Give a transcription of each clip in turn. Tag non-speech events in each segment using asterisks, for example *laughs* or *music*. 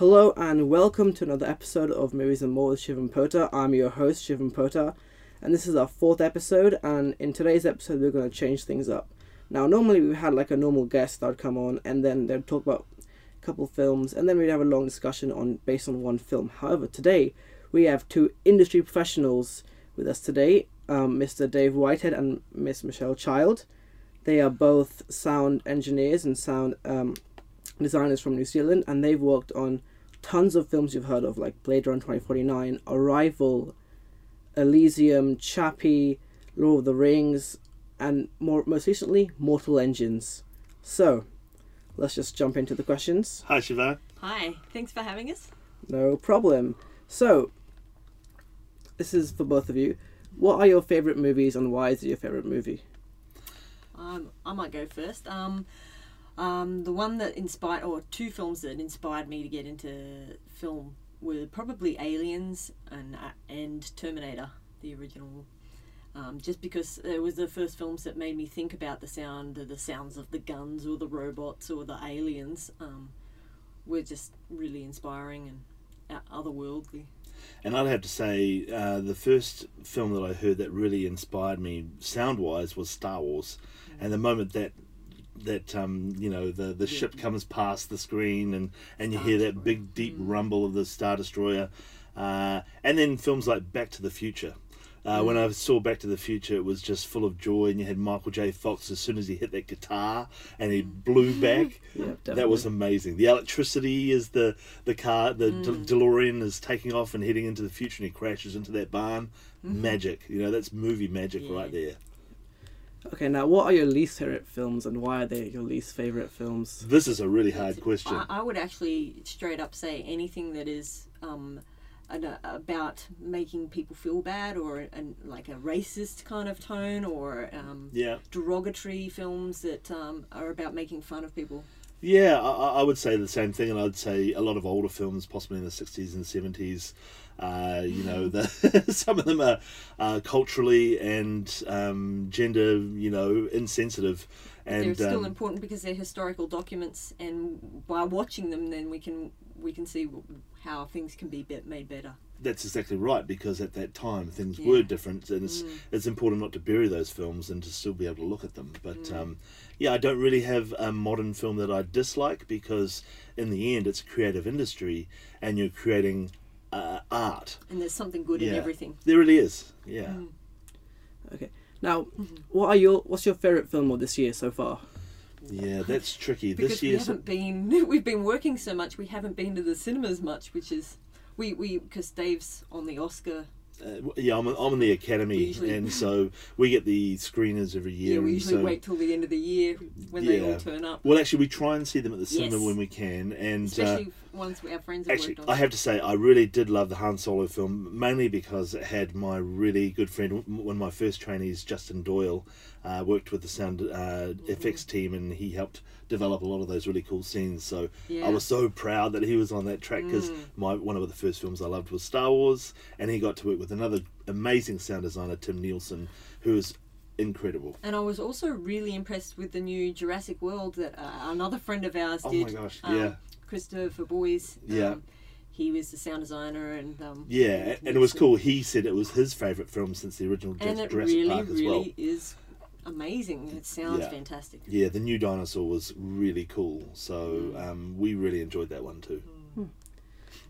Hello and welcome to another episode of Movies and More with Shivam Pota. I'm your host, Shivam Pota, and this is our fourth episode. And in today's episode, we're going to change things up. Now, normally we had like a normal guest that would come on, and then they'd talk about a couple films, and then we'd have a long discussion on based on one film. However, today we have two industry professionals with us today, um, Mr. Dave Whitehead and Miss Michelle Child. They are both sound engineers and sound um, designers from New Zealand, and they've worked on tons of films you've heard of, like Blade Runner 2049, Arrival, Elysium, Chappie, Lord of the Rings, and more most recently, Mortal Engines. So, let's just jump into the questions. Hi, Shiva. Hi, thanks for having us. No problem. So, this is for both of you. What are your favorite movies, and why is it your favorite movie? Um, I might go first. Um, um, the one that inspired, or two films that inspired me to get into film were probably Aliens and uh, and Terminator, the original. Um, just because it was the first films that made me think about the sound, the sounds of the guns or the robots or the aliens, um, were just really inspiring and otherworldly. And I'd have to say, uh, the first film that I heard that really inspired me sound wise was Star Wars. Mm-hmm. And the moment that that um, you know the the yeah. ship comes past the screen and and you Star hear Destroyer. that big deep mm-hmm. rumble of the Star Destroyer, uh, and then films like Back to the Future. Uh, When I saw Back to the Future, it was just full of joy, and you had Michael J. Fox as soon as he hit that guitar and he blew back. *laughs* that was amazing. The electricity is the the car, the mm. De- DeLorean is taking off and heading into the future, and he crashes into that barn. Mm-hmm. Magic, you know, that's movie magic yeah. right there. Okay, now what are your least favorite films, and why are they your least favorite films? This is a really hard question. I, I would actually straight up say anything that is. Um, an, uh, about making people feel bad or an, like a racist kind of tone or um, yeah. derogatory films that um, are about making fun of people. Yeah, I, I, would say the same thing, and I'd say a lot of older films, possibly in the 60s and 70s. Uh, you know, the, *laughs* some of them are uh, culturally and um, gender, you know, insensitive. And they're still um, important because they're historical documents, and by watching them, then we can we can see how things can be made better. That's exactly right because at that time things yeah. were different, and it's mm. it's important not to bury those films and to still be able to look at them. But mm. um, yeah, I don't really have a modern film that I dislike because in the end it's a creative industry and you're creating uh, art. And there's something good yeah. in everything. There really is. Yeah. Mm. Okay. Now, mm-hmm. what are your what's your favorite film of this year so far? Yeah, that's tricky. because this year we haven't been *laughs* we've been working so much we haven't been to the cinemas much, which is we we because Dave's on the Oscar uh, yeah, I'm, I'm in the academy, usually, and so we get the screeners every year. Yeah, we usually so, wait till the end of the year when yeah. they all turn up. Well, actually, we try and see them at the cinema yes. when we can, and especially uh, once our friends have actually, I have to say, I really did love the Han Solo film, mainly because it had my really good friend, one of my first trainees, Justin Doyle, uh, worked with the sound uh, mm-hmm. FX team, and he helped develop a lot of those really cool scenes. So yeah. I was so proud that he was on that track because mm. my one of the first films I loved was Star Wars, and he got to work with another amazing sound designer, Tim Nielsen, who is incredible. And I was also really impressed with the new Jurassic World that uh, another friend of ours did. Oh my gosh! Um, yeah, Christopher Boyes. Yeah. Um, he was the sound designer and um, yeah, and it was cool. He said it was his favorite film since the original and Jurassic really, Park as really well. is amazing. It sounds yeah. fantastic. Yeah, the new dinosaur was really cool. So Mm. um, we really enjoyed that one too.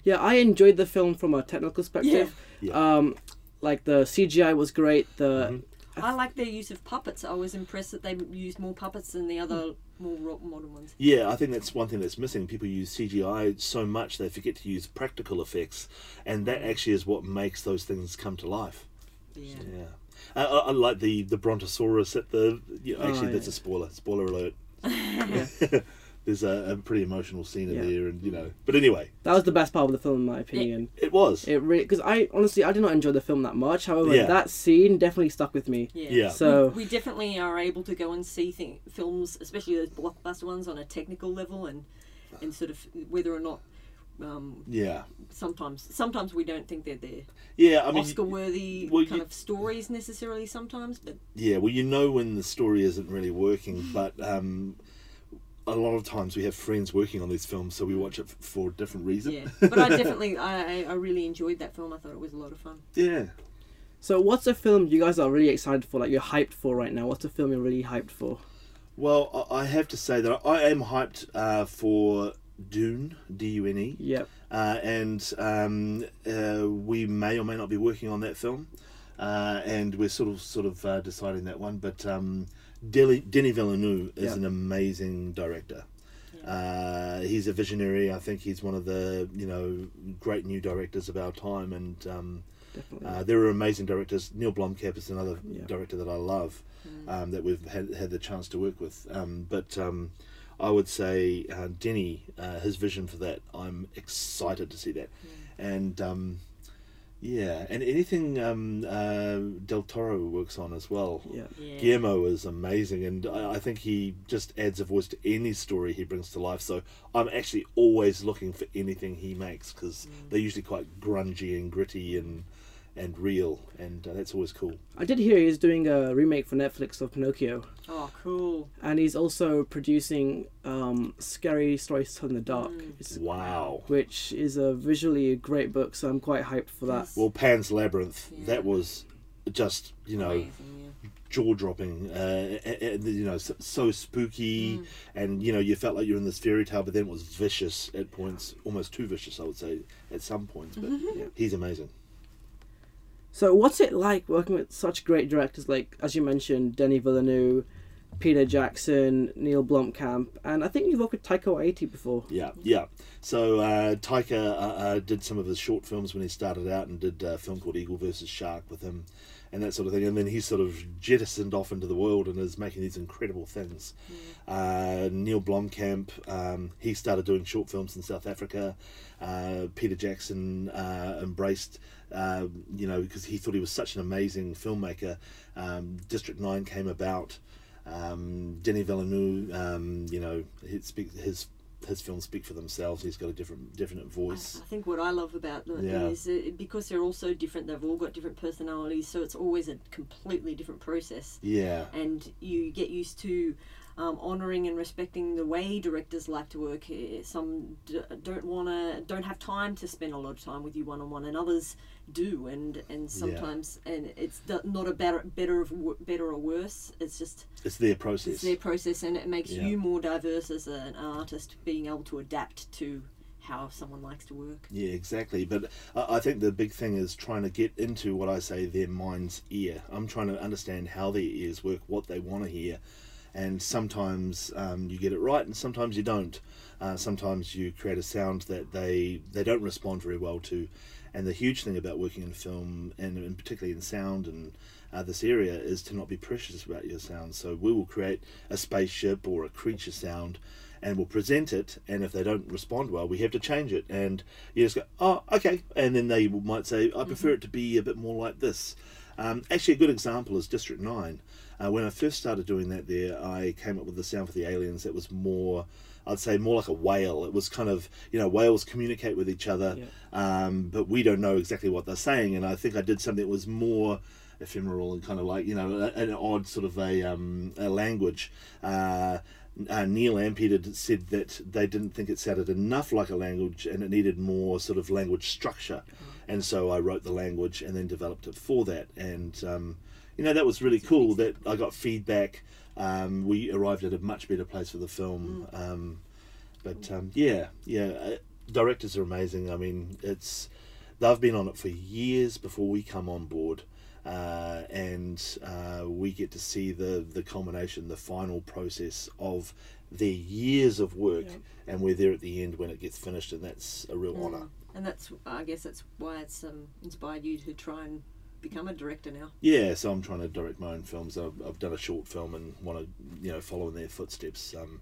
Yeah, I enjoyed the film from a technical perspective. Yeah. Um, like the CGI was great. The Mhm. I like their use of puppets. I was impressed that they used more puppets than the other more modern ones. Yeah, I think that's one thing that's missing. People use CGI so much they forget to use practical effects, and that actually is what makes those things come to life. Yeah. Yeah. Uh, I, I like the the Brontosaurus at the. You know, actually, Oh, that's yeah. a spoiler. Spoiler alert. *laughs* *laughs* There's a, a pretty emotional scene in Yeah. there, and you know. But anyway, that was the best part of the film, in my opinion. it was. It really because I honestly I did not enjoy the film that much. However, Yeah. that scene definitely stuck with me. Yeah. Yeah. So we definitely are able to go and see thing, films, especially those blockbuster ones, on a technical level, and and sort of whether or not. Um, yeah. sometimes, sometimes we don't think they're there. Yeah. I mean, Oscar-worthy well, kind you- of stories necessarily sometimes, but Yeah, well, you know when the story isn't really working, but um, a lot of times we have friends working on these films, so we watch it f- for a different reason. Yeah, but I *laughs* definitely, I, I- I really enjoyed that film. I thought it was a lot of fun. yeah. So, what's a film you guys are really excited for? Like you're hyped for right now? What's a film you're really hyped for? Well, I I have to say that I am hyped uh, for Dune, D U N E, Yep. uh, and um, uh, we may or may not be working on that film, uh, and we're sort of sort of uh, deciding that one. But um, Deli- Denis Villeneuve is Yeah. an amazing director. Uh, he's a visionary. I think he's one of the you know great new directors of our time, and um, uh, there are amazing directors. Neil Blomkamp is another Yeah. director that I love, um, that we've had had the chance to work with. Um, but um, I would say uh, Denny, uh, his vision for that, I'm excited to see that, and um, yeah, and anything um, uh, Del Toro works on as well. yeah. Yeah. Guillermo is amazing, and I, I think he just adds a voice to any story he brings to life. So I'm actually always looking for anything he makes because they're usually quite grungy and gritty and and real, and uh, that's always cool. I did hear he's doing a remake for Netflix of Pinocchio, Oh, cool. and he's also producing um, Scary Stories to Tell in the Dark, Mm. Wow. which is a visually a great book. So I'm quite hyped for that. Well, Pan's Labyrinth, Yeah. that was just you know Amazing, yeah. jaw dropping. Uh, a- a- you know, so, so spooky, Mm. and you know you felt like you're in this fairy tale, but then it was vicious at points, almost too vicious, I would say, at some points. But Mm-hmm. Yeah. he's amazing. So what's it like working with such great directors like, as you mentioned, Denis Villeneuve, Peter Jackson, Neil Blomkamp, and I think you've worked with Taika Waititi before. Yeah, yeah. So uh, Taika uh, uh, did some of his short films when he started out, and did a film called Eagle versus Shark with him, and that sort of thing. And then he sort of jettisoned off into the world and is making these incredible things. Uh, Neil Blomkamp, um, he started doing short films in South Africa. Uh, Peter Jackson uh, embraced, uh, you know, because he thought he was such an amazing filmmaker. Um, District Nine came about. Um, Denis Villeneuve, um, you know, his, speak, his his films speak for themselves. He's got a different different I voice. I think what I love about them Yeah. is uh, because they're all so different. They've all got different personalities, so it's always a completely different process. Yeah, and you get used to um, honouring and respecting the way directors like to work. Some d- don't want to, don't have time to spend a lot of time with you one on one, and others do. And and sometimes, and it's not a better, better, of better or worse. It's just it's their process. it's their process, and it makes Yeah. you more diverse as an artist, being able to adapt to how someone likes to work. Yeah, exactly. But I I think the big thing is trying to get into what I say their mind's ear. I'm trying to understand how their ears work, what they want to hear, and sometimes um, you get it right, and sometimes you don't. Uh, sometimes you create a sound that they they don't respond very well to. And the huge thing about working in film, and, and particularly in sound and uh, this area, is to not be precious about your sound. So we will create a spaceship or a creature sound, and we'll present it. And if they don't respond well, we have to change it. And you just go, oh, okay. And then they might say, I prefer it to be a bit more like this. Um, actually, a good example is District 9. Uh, when I first started doing that there, I came up with the sound for the aliens that was more, I'd say, more like a whale. It was kind of, you know, whales communicate with each other, Yeah. um, but we don't know exactly what they're saying. And I think I did something that was more ephemeral and kind of like, you know, an odd sort of a, um, a language. Uh, uh, Neil and Peter said that they didn't think it sounded enough like a language and it needed more sort of language structure. And so I wrote the language and then developed it for that. And, um, you know, that was really cool that I got feedback. Um, we arrived at a much better place for the film. Um, but um, yeah, yeah, uh, directors are amazing. I mean, it's they've been on it for years before we come on board. Uh, and uh, we get to see the, the culmination, the final process of their years of work, Yeah. and we're there at the end when it gets finished, and that's a real Mm. honour. And that's, I guess, that's why it's um, inspired you to try and become a director now. Yeah, so I'm trying to direct my own films. I've, I've done a short film and want to, you know, follow in their footsteps. Um,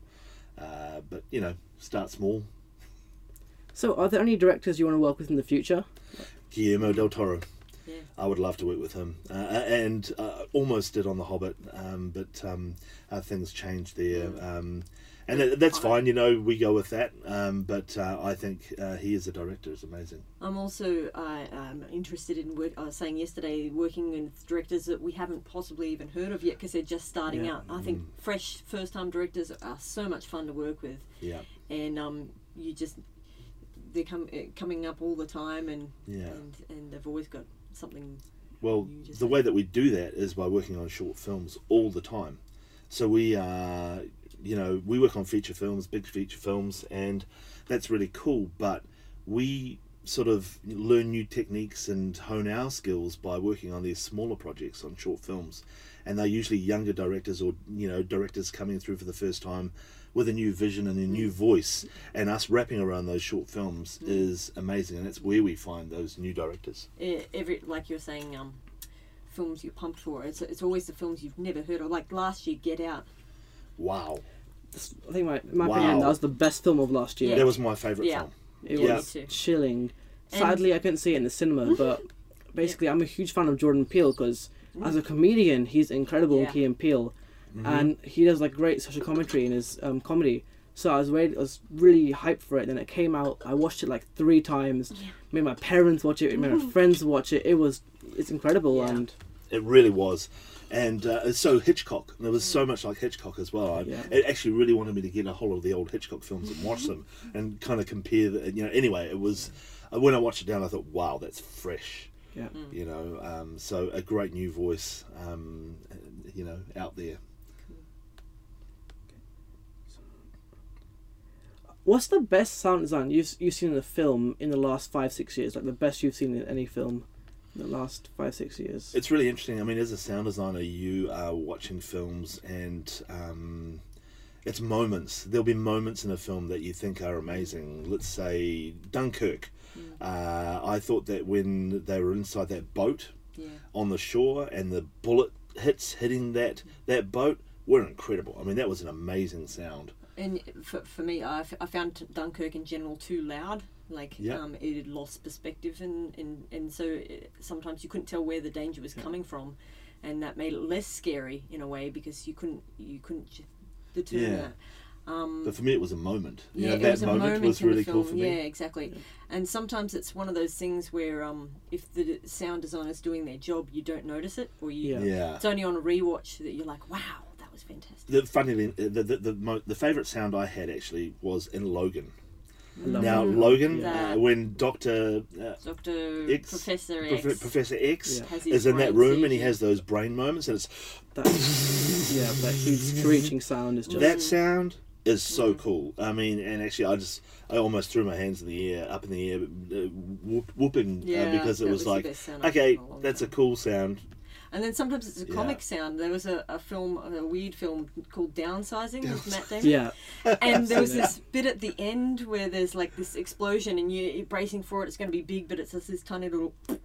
uh, but you know, start small. So, are there any directors you want to work with in the future? Guillermo del Toro. Yeah. I would love to work with him, uh, and uh, almost did on The Hobbit, um, but um, uh, things changed there. Um, and that, that's fine, you know. We go with that, um, but uh, I think uh, he as a director is amazing. I'm also uh, um, interested in work. I was saying yesterday, working with directors that we haven't possibly even heard of yet because they're just starting Yeah. out. I think fresh first-time directors are so much fun to work with, Yeah, and um, you just they're com- uh, coming up all the time, and Yeah. and, and they've always got something. Well, the way that we do that is by working on short films all the time. So we are, you know, we work on feature films, big feature films, and that's really cool. But we sort of learn new techniques and hone our skills by working on these smaller projects on short films. And they're usually younger directors or, you know, directors coming through for the first time with a new vision and a new voice. And us wrapping around those short films is amazing. And that's where we find those new directors. Every like you're saying, um, films you're pumped for. It's it's always the films you've never heard of. Like last year, Get Out. Wow. I think, my, in my opinion, that was the best film of last year. Yeah. That was my favourite Yeah. film. It Yeah, was me too. chilling. And- Sadly, I couldn't see it in the cinema, *laughs* but basically, I'm a huge fan of Jordan Peele because as a comedian, he's incredible in Yeah. Key and Peele, Mm-hmm. and he does like great social commentary in his um, comedy. So I was ready, I was really hyped for it. Then it came out. I watched it like three times. Yeah. Made my parents watch it. Made my friends watch it. It was it's incredible Yeah. and It really was. And uh, it's so Hitchcock. There was so much like Hitchcock as well. I, Yeah. It actually really wanted me to get a hold of the old Hitchcock films and watch them and kind of compare. The, you know, anyway, it was uh, when I watched it down, I thought, wow, that's fresh. yeah. You know, um, so a great new voice. Um, you know, out there. What's the best sound design you've you've seen in a film in the last five six years? Like the best you've seen in any film in the last five six years. It's really interesting. I mean, as a sound designer, you are watching films and um, it's moments. There'll be moments in a film that you think are amazing. Let's say Dunkirk. Uh, I thought that when they were inside that boat Yeah. on the shore and the bullet hits hitting that that boat were incredible. I mean, that was an amazing sound. And for, for me, I, f- I found Dunkirk in general too loud. Like Yeah. um, it had lost perspective, and and, and so it, sometimes you couldn't tell where the danger was coming from, and that made it less scary in a way because you couldn't you couldn't determine Yeah. that. Um, But for me, it was a moment. You yeah, know, it that was a moment, moment was in the really cool film. for me. Yeah, exactly. And sometimes it's one of those things where um, if the sound designer is doing their job, you don't notice it, or you Yeah. Yeah. it's only on a rewatch that you're like, wow, that was fantastic. The funny, the the the, the, the favorite sound I had actually was in Logan. I love Now, it. Logan, Yeah. uh, when Doctor uh, Doctor X- Professor X Professor X Yeah. is in that brain room and he has those brain moments, and it's That, yeah, that huge screeching sound is just that sound is so Mm. cool. I mean, and actually, I just I almost threw my hands in the air, up in the air, uh, whoop, whooping Yeah, uh, because it was, was like, best sound I've okay, heard in a that's a cool sound. And then sometimes it's a Yeah. comic sound. There was a, a film, a weird film called Downsizing with Matt Damon. yeah. And there was this bit at the end where there's like this explosion and you- you're bracing for it. It's going to be big, but it's just this tiny little. *laughs*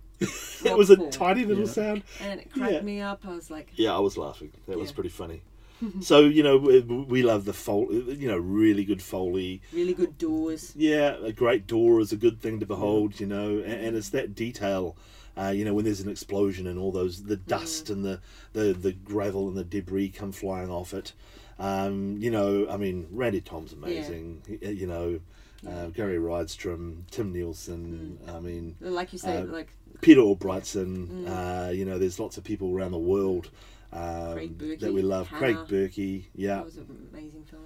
It was a fall. tiny little Yeah. sound. And it cracked Yeah. me up. I was like, Yeah, I was laughing. That was pretty funny. *laughs* so you know, we, we love the fol, you know, really good foley. really good doors. Yeah, a great door is a good thing to behold, you know, and, and it's that detail, uh, you know, when there's an explosion and all those the dust and the, the the gravel and the debris come flying off it. Um, you know, I mean, Randy Thom's amazing. He- You know, uh, Gary Rydstrom, Tim Nielsen. I mean, Like you say, Uh, like Peter Albrechtsen. Uh, you know, there's lots of people around the world um, Craig that we love. Craig. Berkey, yeah. that was an amazing film.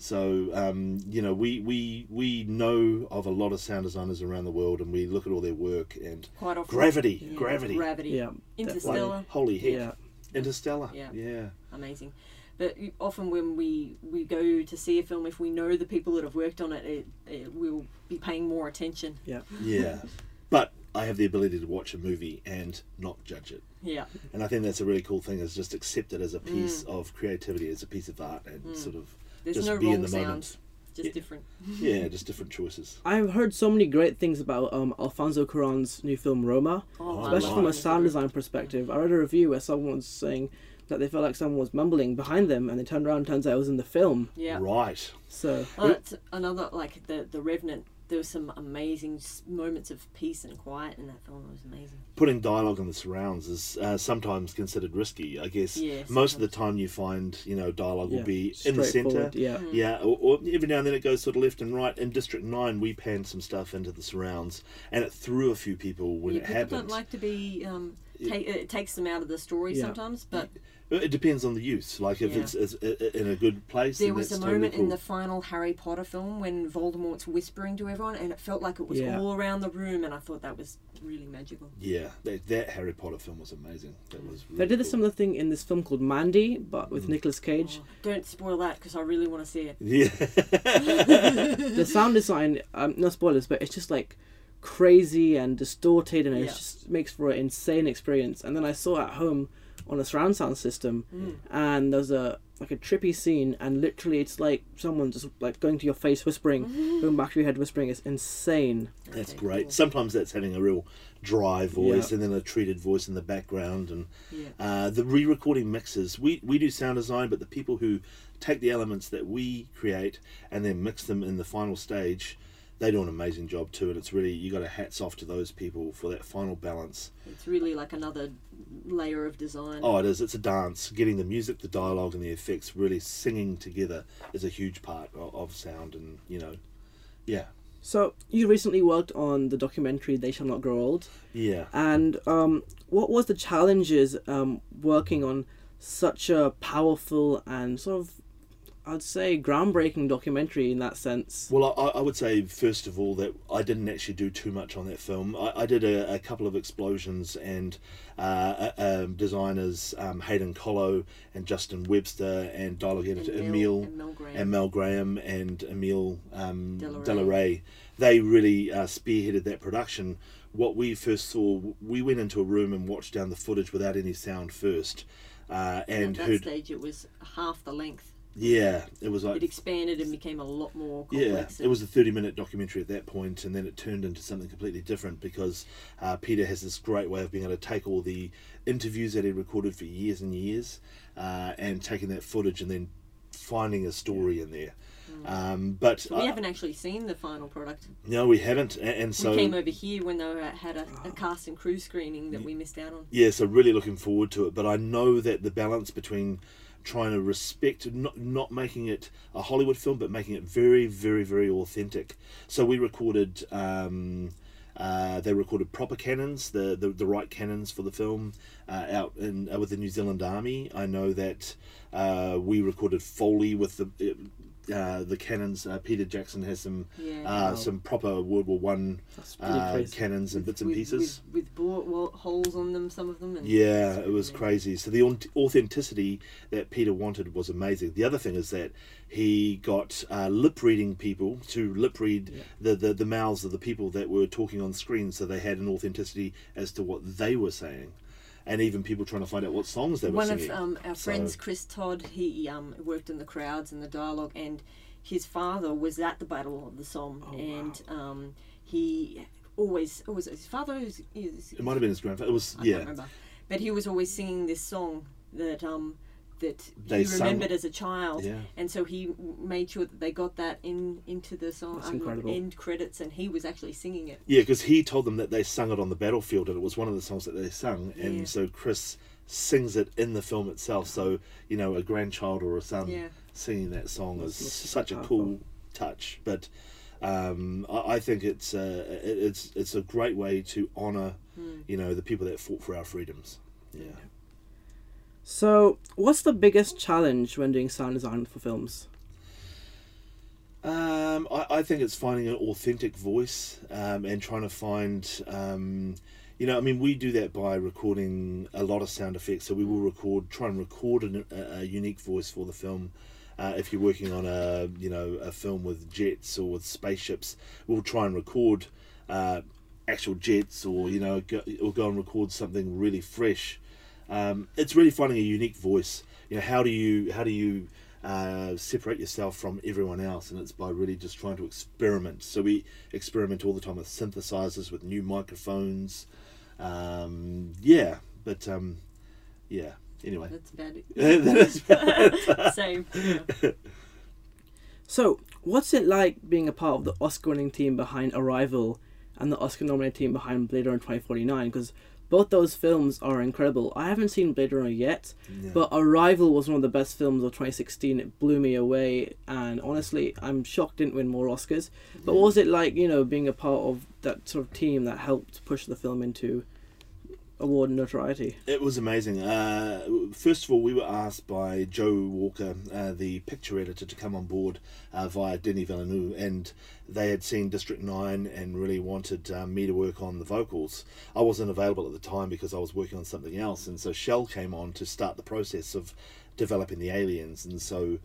Yeah. So um, you know, we, we we know of a lot of sound designers around the world, and we look at all their work and Quite often. gravity, Yeah, gravity, Gravity. Yeah. like Interstellar. holy heck, Yeah. Interstellar, Yeah. yeah, amazing. But often when we, we go to see a film, if we know the people that have worked on it, it, it we'll be paying more attention. Yeah. yeah. But I have the ability to watch a movie and not judge it, Yeah. and I think that's a really cool thing. Is just accept it as a piece Mm. of creativity, as a piece of art, and sort of There's just no be in the sound, moment. just Yeah. different. Yeah, *laughs* just different choices. I've heard so many great things about um, Alfonso Cuarón's new film Roma, Oh, especially from a sound design perspective. I read a review where someone was saying that they felt like someone was mumbling behind them, and they turned around. And Turns out it was in the film. Yeah. Right. So Oh, that's another like the the Revenant. There were some amazing moments of peace and quiet in that film. It was amazing. Putting dialogue in the surrounds is uh, sometimes considered risky. I guess Yeah, most of the time you find you know dialogue yeah, will be in the center. Yeah. Mm. Yeah, or, or every now and then it goes sort of left and right. In District Nine, we panned some stuff into the surrounds, and it threw a few people when yeah, it people happened. don't like to be. Um, take, it takes them out of the story Yeah. sometimes, but It depends on the use. Like if Yeah. it's, it's in a good place, there was a moment totally in the final Harry Potter film when Voldemort's whispering to everyone, and it felt like it was Yeah. all around the room, and I thought that was really magical. Yeah, that, that Harry Potter film was amazing. That was. Really They did a cool. similar thing in this film called Mandy, but Mm. with Nicolas Cage. Oh, don't spoil that because I really want to see it. Yeah. *laughs* the sound design, um, no spoilers, but it's just like crazy and distorted, and it Yeah. just makes for an insane experience. And then I saw at home on a surround sound system, Mm. and there's a like a trippy scene, and literally it's like someone just like going to your face whispering, going back to your head whispering. It's insane. That's Okay, great. cool. Sometimes that's having a real dry voice Yeah. and then a treated voice in the background and Yeah. uh, the re-recording mixes. We we do sound design, but the people who take the elements that we create and then mix them in the final stage, they do an amazing job too. And it's really you got a hats off to those people for that final balance. It's really like another layer of design. Oh, it is. It's a dance. Getting the music, the dialogue, and the effects really singing together is a huge part of, of sound. And you know, yeah, So you recently worked on the documentary "They Shall Not Grow Old," yeah. and um, what was the challenges um, working on such a powerful and sort of, I'd say, groundbreaking documentary in that sense? Well, I, I would say first of all that I didn't actually do too much on that film. I, I did a, a couple of explosions and uh, uh, um, designers um, Hayden Collow and Justin Webster and dialogue editor and Emile and Mel Graham. and Mel Graham and Emile um, de la Rey. Delaray. They really uh, spearheaded that production. What we first saw, we went into a room and watched down the footage without any sound first, uh, and and at that heard. stage, it was half the length. Yeah, it was like It expanded and became a lot more yeah, complex. it was a 30 minute documentary at that point, and then it turned into something completely different because uh, Peter has this great way of being able to take all the interviews that he recorded for years and years uh, and taking that footage and then finding a story in there. Um, but So we haven't actually seen the final product. no, we haven't, and, and so we came over here when they were, had a, a cast and crew screening that we missed out on. yeah, so really looking forward to it. But I know that the balance between trying to respect, not not making it a Hollywood film, but making it very, very, very authentic. So we recorded. Um, uh, they recorded proper cannons, the, the the right cannons for the film, uh, out in uh, with the New Zealand Army. I know that uh, we recorded Foley with the uh, the cannons. Uh, Peter Jackson has some Yeah. uh, some proper World War One uh, crazy. cannons and bits and with, pieces. With, with bore, well, holes on them, some of them. And Yeah, it's it was really- crazy. So the authenticity that Peter wanted was amazing. The other thing is that he got uh, lip reading people to lip read Yeah. the, the, the mouths of the people that were talking on screen so they had an authenticity as to what they were saying. And even people trying to find out what songs they were One singing. of um, our So- friends, Chris Todd, he um, worked in the crowds and the dialogue, and his father was at the Battle of the Somme, Oh, and um, he always, always his father is, is it might have been his grandfather. It was, I yeah. but he was always singing this song that um, that They he sung- remembered as a child, Yeah. and so he made sure that they got that in into the song That's um, incredible. end credits, and he was actually singing it. Yeah, because he told them that they sung it on the battlefield, and it was one of the songs that they sung, Yeah. and so Chris sings it in the film itself. So you know, a grandchild or a son Yeah. singing that song Must- is must be such a cool touch. But um, I, I think it's uh, it- it's it's a great way to honour Hmm. you know the people that fought for our freedoms. Yeah. So, what's the biggest challenge when doing sound design for films? Um, I, I think it's finding an authentic voice um, and trying to find, um, you know, I mean, we do that by recording a lot of sound effects. So we will record, try and record an, a, a unique voice for the film. Uh, if you're working on a, you know, a film with jets or with spaceships, we'll try and record uh, actual jets, or you know, go, or go and record something really fresh. Um, it's really finding a unique voice. You know, how do you how do you uh, separate yourself from everyone else? And it's by really just trying to experiment. So we experiment all the time with synthesizers, with new microphones. Um, yeah, but um, yeah, Anyway, That's about *laughs* it. *laughs* that is about Same. Yeah. *laughs* So, what's it like being a part of the Oscar-winning team behind Arrival and the Oscar-nominated team behind Blade Runner 2049? Because both those films are incredible. I haven't seen Blade Runner yet, Yeah. but Arrival was one of the best films of 2016. It blew me away, and honestly, I'm shocked it didn't win more Oscars. But what was it like, you know, being a part of that sort of team that helped push the film into award notoriety? It was amazing. Uh, first of all, we were asked by Joe Walker, uh, the picture editor, to come on board uh, via Denis Villeneuve, and they had seen District 9 and really wanted um, me to work on the vocals. I wasn't available at the time because I was working on something else, and so Shell came on to start the process of developing the aliens, and so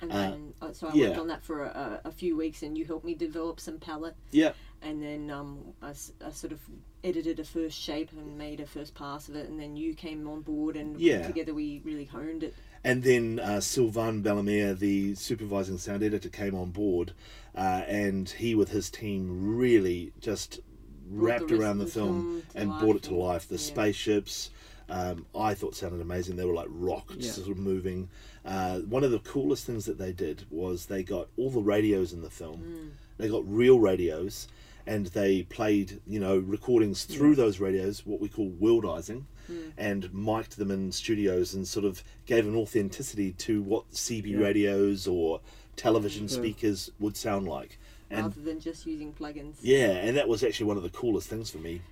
And Uh, then, uh, so I yeah. worked on that for a, a, a few weeks, and you helped me develop some palette. yeah, And then um, I, s- I sort of edited a first shape and made a first pass of it, and then you came on board, and Yeah. together we really honed it. And then uh, Sylvain Bellemare, the supervising sound editor, came on board, uh, and he, with his team, really just Brought wrapped the around the the film film and life brought it to life. The yeah. spaceships, um, I thought sounded amazing. They were like rocks, Yeah. sort of moving. Uh, one of the coolest things that they did was they got all the radios in the film. Mm. They got real radios, and they played, you know, recordings through those radios, what we call worldizing, Mm. and mic'd them in studios and sort of gave an authenticity to what CB Yeah. radios or television Yeah. speakers would sound like. And rather than just using plugins. yeah, and that was actually one of the coolest things for me.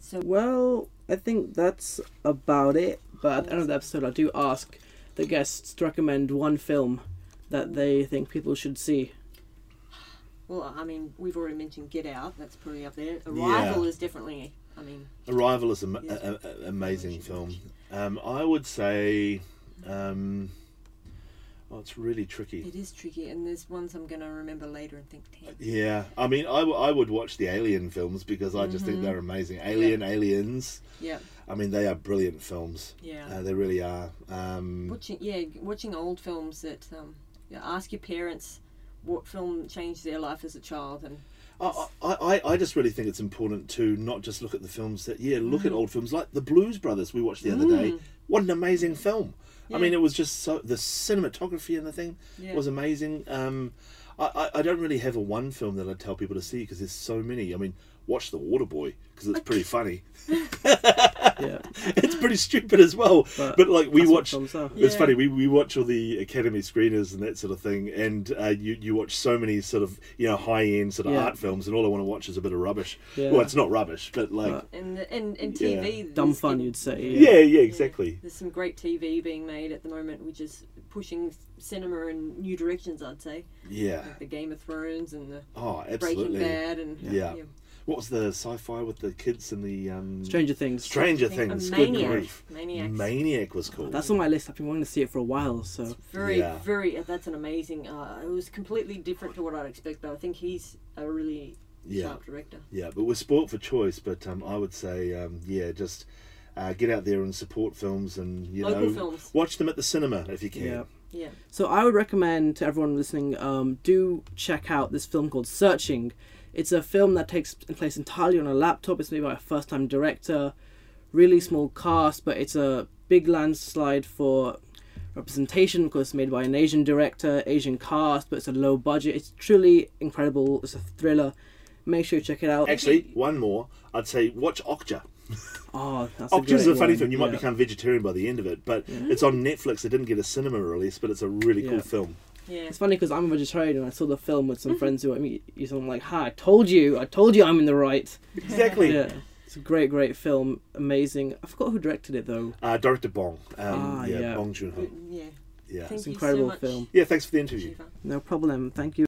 So Well, I think that's about it. But at the end of the episode, I do ask the guests to recommend one film that they think people should see. Well, I mean, we've already mentioned Get Out. That's pretty up there. Yeah. Arrival is definitely. I mean, Arrival is an Yes. amazing film. Um, I would say, um, oh, it's really tricky. it is tricky, and there's ones I'm going to remember later and think, damn. Yeah, I mean, I, w- I would watch the Alien films because I just think Mhm. they're amazing. Alien, Aliens. Yeah, I mean, they are brilliant films. yeah. Uh, they really are. Um, watching, yeah, watching old films that um, yeah, ask your parents what film changed their life as a child, and I, I, I- just really think it's important to not just look at the films that, yeah, look at old films like The Blues Brothers we watched the other day. Mm. What an amazing film. I mean, it was just so, the cinematography and the thing yeah, was amazing. Um, I, I, I don't really have a one film that I tell people to see because there's so many. I mean, watch The Waterboy because it's pretty funny. *laughs* *laughs* Yeah, it's pretty stupid as well. But But, like, we watch. It's Yeah. funny. We, we watch all the Academy screeners and that sort of thing, and uh, you you watch so many sort of you know high end sort of Yeah. art films, and all I want to watch is a bit of rubbish. Yeah. Well, it's not rubbish, but like But- and the- and and Yeah. TV. Dumb fun, you'd say. yeah, yeah, exactly. There's some great TV being made at the moment, which is pushing cinema in new directions. I'd say, Yeah. like the Game of Thrones and the Oh, absolutely. Breaking. Bad, and Yeah. What was the sci-fi with the kids and the um, Stranger Things. Stranger A Things? Good Maniac. grief. Maniacs. Maniac was cool. That's on my list. I've been wanting to see it for a while. So Very, Yeah. very. That's an amazing. Uh, it was completely different to what I'd expect, but I think he's a really Yeah. sharp director. Yeah, but we're spoilt for choice. But um, I would say, um, yeah, just uh, get out there and support films, and you Local know, films. watch them at the cinema if you can. yeah. Yeah. So I would recommend to everyone listening, um, do check out this film called Searching. It's a film that takes place entirely on a laptop. It's made by a first-time director. Really small cast, but it's a big landslide for representation because it's made by an Asian director, Asian cast, but it's a low budget. It's truly incredible. It's a thriller. Make sure you check it out. Actually, one more. I'd say watch Okja. *laughs* oh, that's a Okja's great a funny one. film. You might Yeah. become vegetarian by the end of it, but it's on Netflix. It didn't get a cinema release, but it's a really Yeah. cool film. Yeah. It's funny because I'm a vegetarian and I saw the film with some friends who I meet. You so I'm like, "Hi, I told you, I told you, I'm in the right." Exactly. Yeah, it's a great, great film. Amazing. I forgot who directed it though. Uh, director Bong. Um, Ah, yeah, yeah. Bong Joon Ho. Yeah. Yeah. Thank It's an incredible so film. Yeah. Thanks for the interview. No problem. Thank you.